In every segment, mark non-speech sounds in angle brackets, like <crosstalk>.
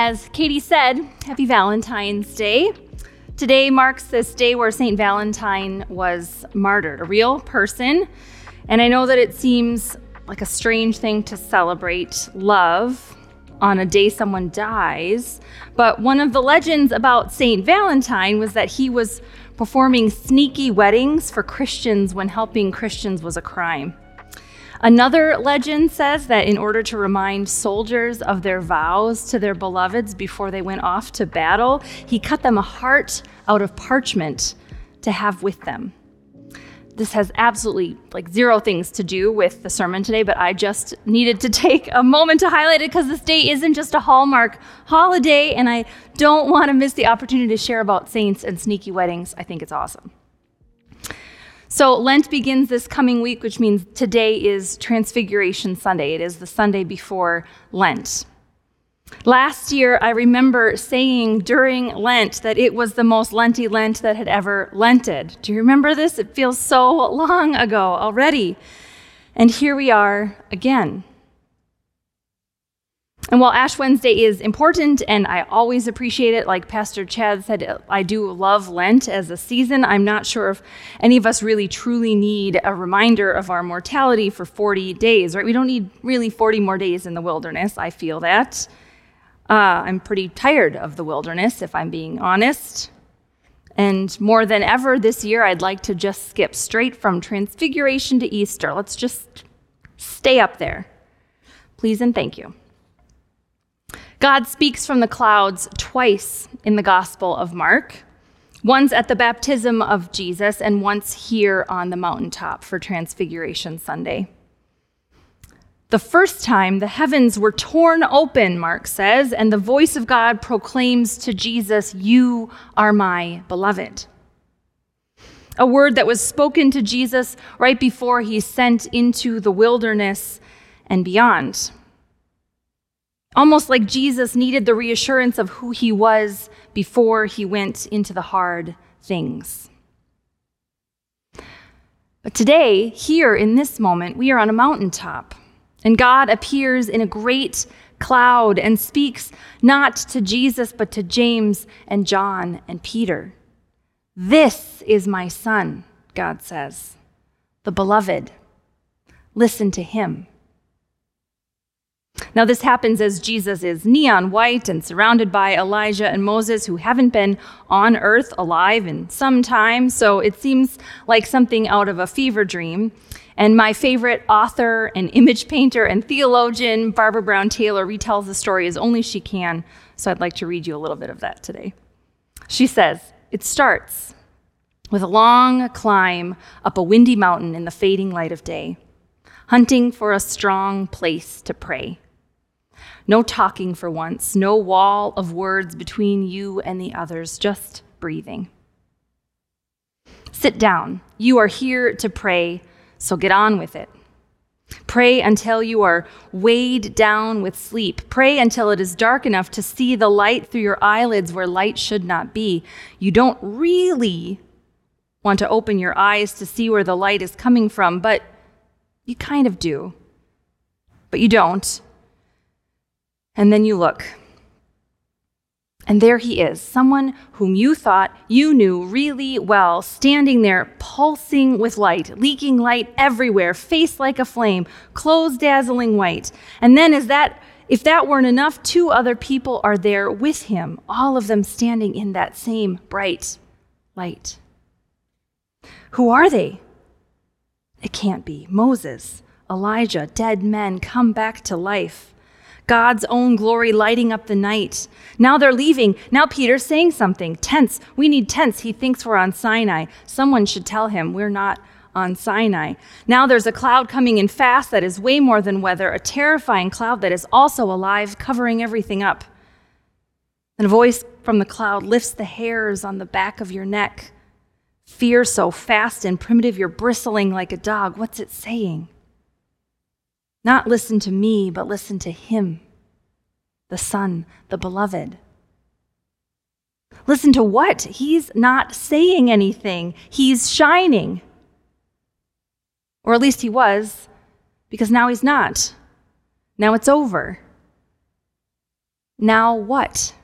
As Katie said, happy Valentine's Day. Today marks this day where St. Valentine was martyred, a real person. And I know that it seems like a strange thing to celebrate love on a day someone dies, but one of the legends about St. Valentine was that he was performing sneaky weddings for Christians when helping Christians was a crime. Another legend says that in order to remind soldiers of their vows to their beloveds before they went off to battle, he cut them a heart out of parchment to have with them. This has absolutely like zero things to do with the sermon today, but I just needed to <laughs> take a moment to highlight it because this day isn't just a Hallmark holiday, and I don't want to miss the opportunity to share about saints and sneaky weddings. I think it's awesome. So, Lent begins this coming week, which means today is Transfiguration Sunday. It is the Sunday before Lent. Last year, I remember saying during Lent that it was the most Lenty Lent that had ever Lented. Do you remember this? It feels so long ago already. And here we are again. And while Ash Wednesday is important and I always appreciate it, like Pastor Chad said, I do love Lent as a season. I'm not sure if any of us really truly need a reminder of our mortality for 40 days, right? We don't need really 40 more days in the wilderness. I feel that. Uh, I'm pretty tired of the wilderness, if I'm being honest. And more than ever this year, I'd like to just skip straight from Transfiguration to Easter. Let's just stay up there. Please and thank you. God speaks from the clouds twice in the Gospel of Mark. Once at the baptism of Jesus, and once here on the mountaintop for Transfiguration Sunday. The first time the heavens were torn open, Mark says, and the voice of God proclaims to Jesus, You are my beloved. A word that was spoken to Jesus right before he sent into the wilderness and beyond. Almost like Jesus needed the reassurance of who he was before he went into the hard things. But today, here in this moment, we are on a mountaintop, and God appears in a great cloud and speaks not to Jesus, but to James and John and Peter. This is my son, God says, the beloved. Listen to him. Now, this happens as Jesus is neon white and surrounded by Elijah and Moses, who haven't been on earth alive in some time, so it seems like something out of a fever dream. And my favorite author and image painter and theologian, Barbara Brown Taylor, retells the story as only she can, so I'd like to read you a little bit of that today. She says, It starts with a long climb up a windy mountain in the fading light of day, hunting for a strong place to pray. No talking for once, no wall of words between you and the others, just breathing. Sit down. You are here to pray, so get on with it. Pray until you are weighed down with sleep. Pray until it is dark enough to see the light through your eyelids where light should not be. You don't really want to open your eyes to see where the light is coming from, but you kind of do. But you don't. And then you look. And there he is, someone whom you thought you knew really well, standing there, pulsing with light, leaking light everywhere, face like a flame, clothes dazzling white. And then, as that, if that weren't enough, two other people are there with him, all of them standing in that same bright light. Who are they? It can't be Moses, Elijah, dead men come back to life. God's own glory lighting up the night. Now they're leaving. Now Peter's saying something. Tents. We need tents. He thinks we're on Sinai. Someone should tell him we're not on Sinai. Now there's a cloud coming in fast that is way more than weather, a terrifying cloud that is also alive, covering everything up. And a voice from the cloud lifts the hairs on the back of your neck. Fear so fast and primitive, you're bristling like a dog. What's it saying? Not listen to me, but listen to him, the Son, the beloved. Listen to what? He's not saying anything, he's shining. Or at least he was, because now he's not. Now it's over. Now what?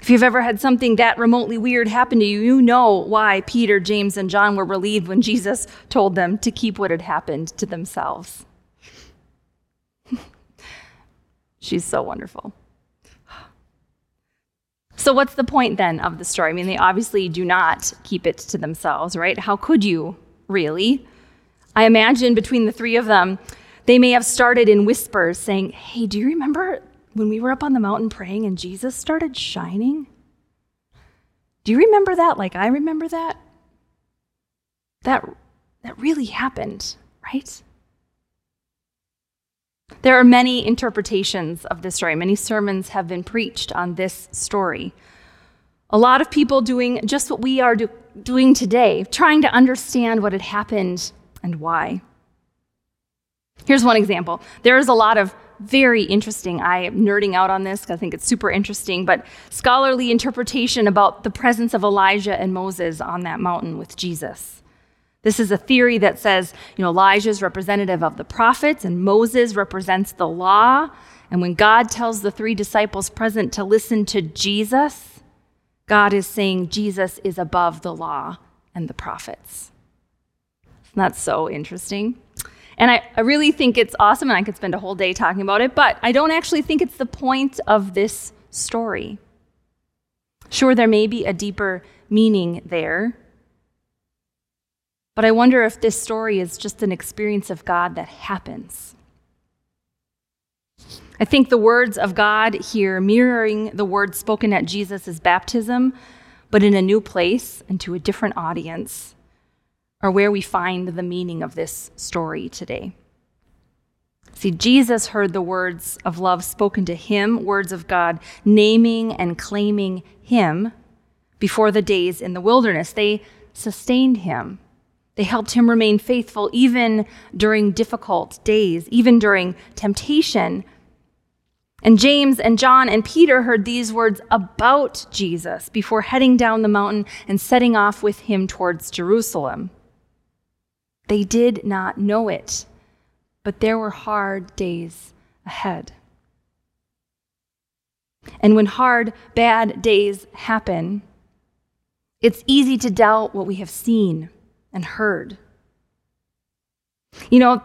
If you've ever had something that remotely weird happen to you, you know why Peter, James, and John were relieved when Jesus told them to keep what had happened to themselves. <laughs> She's so wonderful. So, what's the point then of the story? I mean, they obviously do not keep it to themselves, right? How could you, really? I imagine between the three of them, they may have started in whispers saying, Hey, do you remember when we were up on the mountain praying and Jesus started shining? Do you remember that like I remember that? That, that really happened, right? There are many interpretations of this story. Many sermons have been preached on this story. A lot of people doing just what we are do- doing today, trying to understand what had happened and why. Here's one example. There is a lot of very interesting, I am nerding out on this because I think it's super interesting, but scholarly interpretation about the presence of Elijah and Moses on that mountain with Jesus. This is a theory that says, you know, Elijah is representative of the prophets and Moses represents the law. And when God tells the three disciples present to listen to Jesus, God is saying Jesus is above the law and the prophets. That's so interesting. And I, I really think it's awesome, and I could spend a whole day talking about it, but I don't actually think it's the point of this story. Sure, there may be a deeper meaning there, but I wonder if this story is just an experience of God that happens. I think the words of God here mirroring the words spoken at Jesus' baptism, but in a new place and to a different audience are where we find the meaning of this story today. See, Jesus heard the words of love spoken to him, words of God, naming and claiming him before the days in the wilderness. They sustained him. They helped him remain faithful even during difficult days, even during temptation. And James and John and Peter heard these words about Jesus before heading down the mountain and setting off with him towards Jerusalem. They did not know it, but there were hard days ahead. And when hard, bad days happen, it's easy to doubt what we have seen and heard. You know,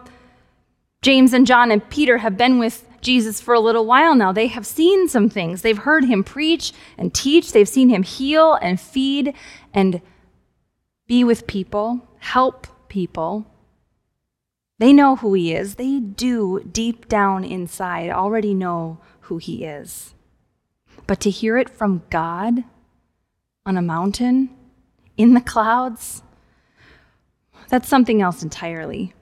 James and John and Peter have been with Jesus for a little while now. They have seen some things. They've heard him preach and teach, they've seen him heal and feed and be with people, help people. They know who he is. They do, deep down inside, already know who he is. But to hear it from God on a mountain, in the clouds, that's something else entirely.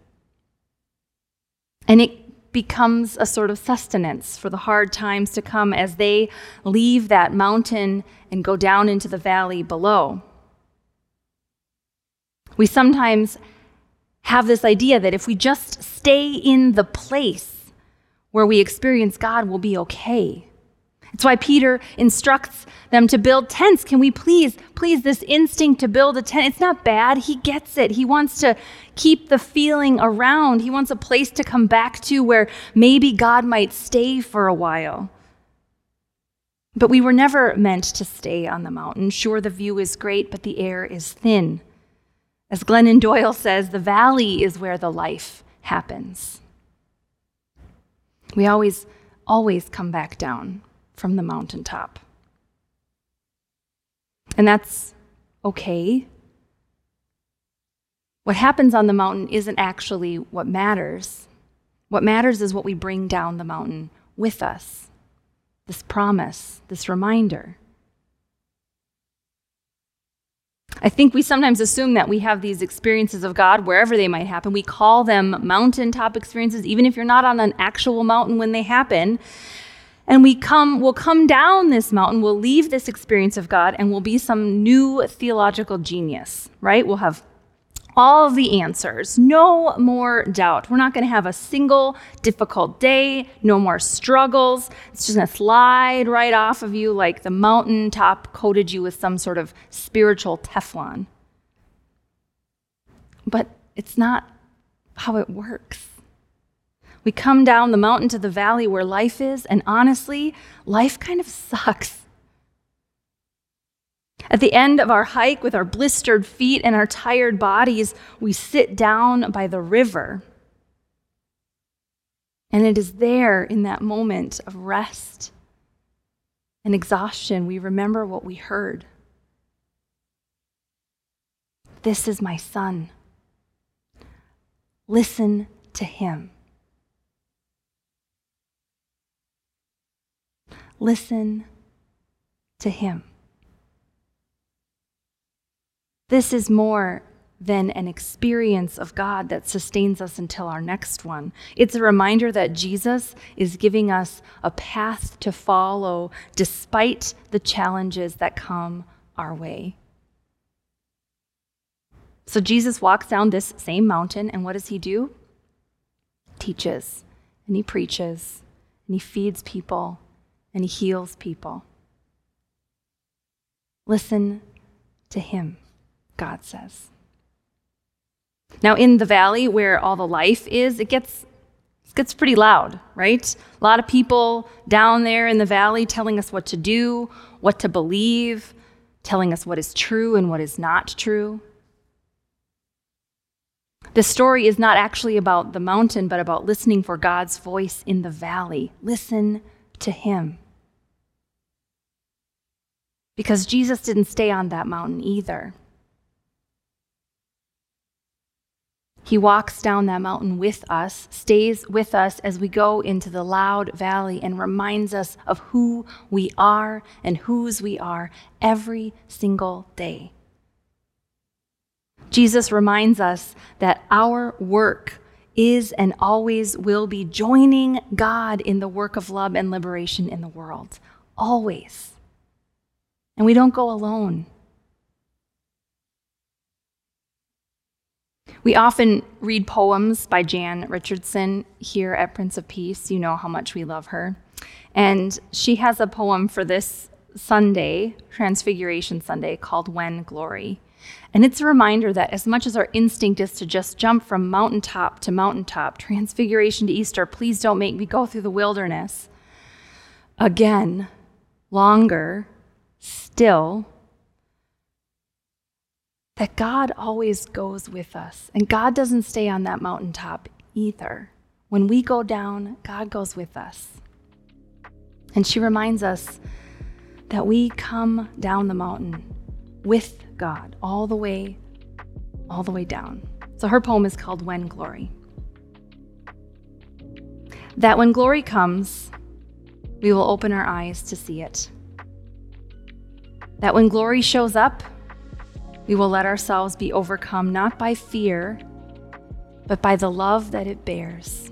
And it becomes a sort of sustenance for the hard times to come as they leave that mountain and go down into the valley below. We sometimes have this idea that if we just stay in the place where we experience God, we'll be okay. It's why Peter instructs them to build tents. Can we please, please, this instinct to build a tent, it's not bad. He gets it. He wants to keep the feeling around. He wants a place to come back to where maybe God might stay for a while. But we were never meant to stay on the mountain. Sure, the view is great, but the air is thin. As Glennon Doyle says, the valley is where the life happens. We always, always come back down from the mountaintop. And that's okay. What happens on the mountain isn't actually what matters. What matters is what we bring down the mountain with us this promise, this reminder. I think we sometimes assume that we have these experiences of God wherever they might happen. We call them mountaintop experiences, even if you're not on an actual mountain when they happen. And we come, we'll come down this mountain, we'll leave this experience of God, and we'll be some new theological genius, right? We'll have all the answers, no more doubt. We're not going to have a single difficult day, no more struggles. It's just going to slide right off of you like the mountaintop coated you with some sort of spiritual Teflon. But it's not how it works. We come down the mountain to the valley where life is, and honestly, life kind of <laughs> sucks. At the end of our hike, with our blistered feet and our tired bodies, we sit down by the river. And it is there in that moment of rest and exhaustion we remember what we heard. This is my son. Listen to him. Listen to him. This is more than an experience of God that sustains us until our next one. It's a reminder that Jesus is giving us a path to follow despite the challenges that come our way. So Jesus walks down this same mountain, and what does he do? Teaches, and he preaches, and he feeds people, and he heals people. Listen to him, God says. Now, in the valley where all the life is, it gets, it gets pretty loud, right? A lot of people down there in the valley telling us what to do, what to believe, telling us what is true and what is not true. The story is not actually about the mountain, but about listening for God's voice in the valley. Listen to Him. Because Jesus didn't stay on that mountain either. He walks down that mountain with us, stays with us as we go into the loud valley, and reminds us of who we are and whose we are every single day. Jesus reminds us that our work is and always will be joining God in the work of love and liberation in the world. Always. And we don't go alone. We often read poems by Jan Richardson here at Prince of Peace. You know how much we love her. And she has a poem for this Sunday, Transfiguration Sunday, called When Glory. And it's a reminder that as much as our instinct is to just jump from mountaintop to mountaintop, Transfiguration to Easter, please don't make me go through the wilderness. Again, longer, still, that God always goes with us. And God doesn't stay on that mountaintop either. When we go down, God goes with us. And she reminds us that we come down the mountain with God all the way, all the way down. So her poem is called When Glory. That when glory comes, we will open our eyes to see it. That when glory shows up, we will let ourselves be overcome not by fear, but by the love that it bears.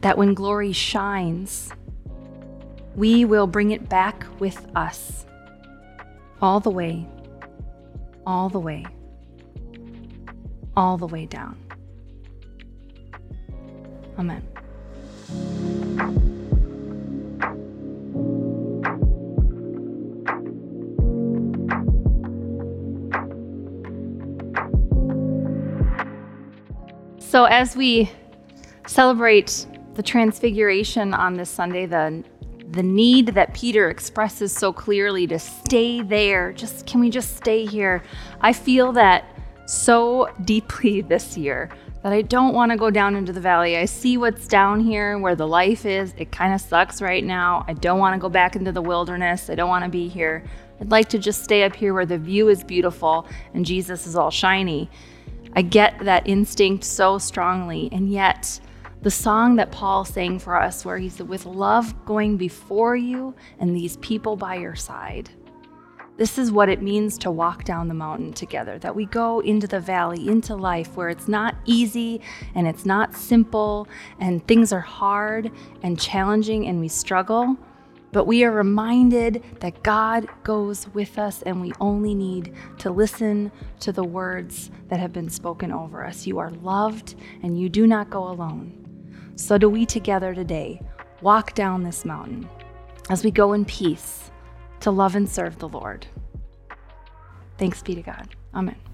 That when glory shines, we will bring it back with us, all the way, all the way, all the way down. Amen. So, as we celebrate the Transfiguration on this Sunday, the, the need that Peter expresses so clearly to stay there, just can we just stay here? I feel that so deeply <laughs> this year that I don't want to go down into the valley. I see what's down here where the life is. It kind of sucks right now. I don't want to go back into the wilderness. I don't want to be here. I'd like to just stay up here where the view is beautiful and Jesus is all shiny. I get that instinct so strongly, and yet the song that Paul sang for us, where he said, With love going before you and these people by your side. This is what it means to walk down the mountain together, that we go into the valley, into life where it's not easy and it's not simple and things are hard and challenging and we struggle. But we are reminded that God goes with us and we only need to listen to the words that have been spoken over us. You are loved and you do not go alone. So do we together today walk down this mountain as we go in peace to love and serve the Lord. Thanks be to God. Amen.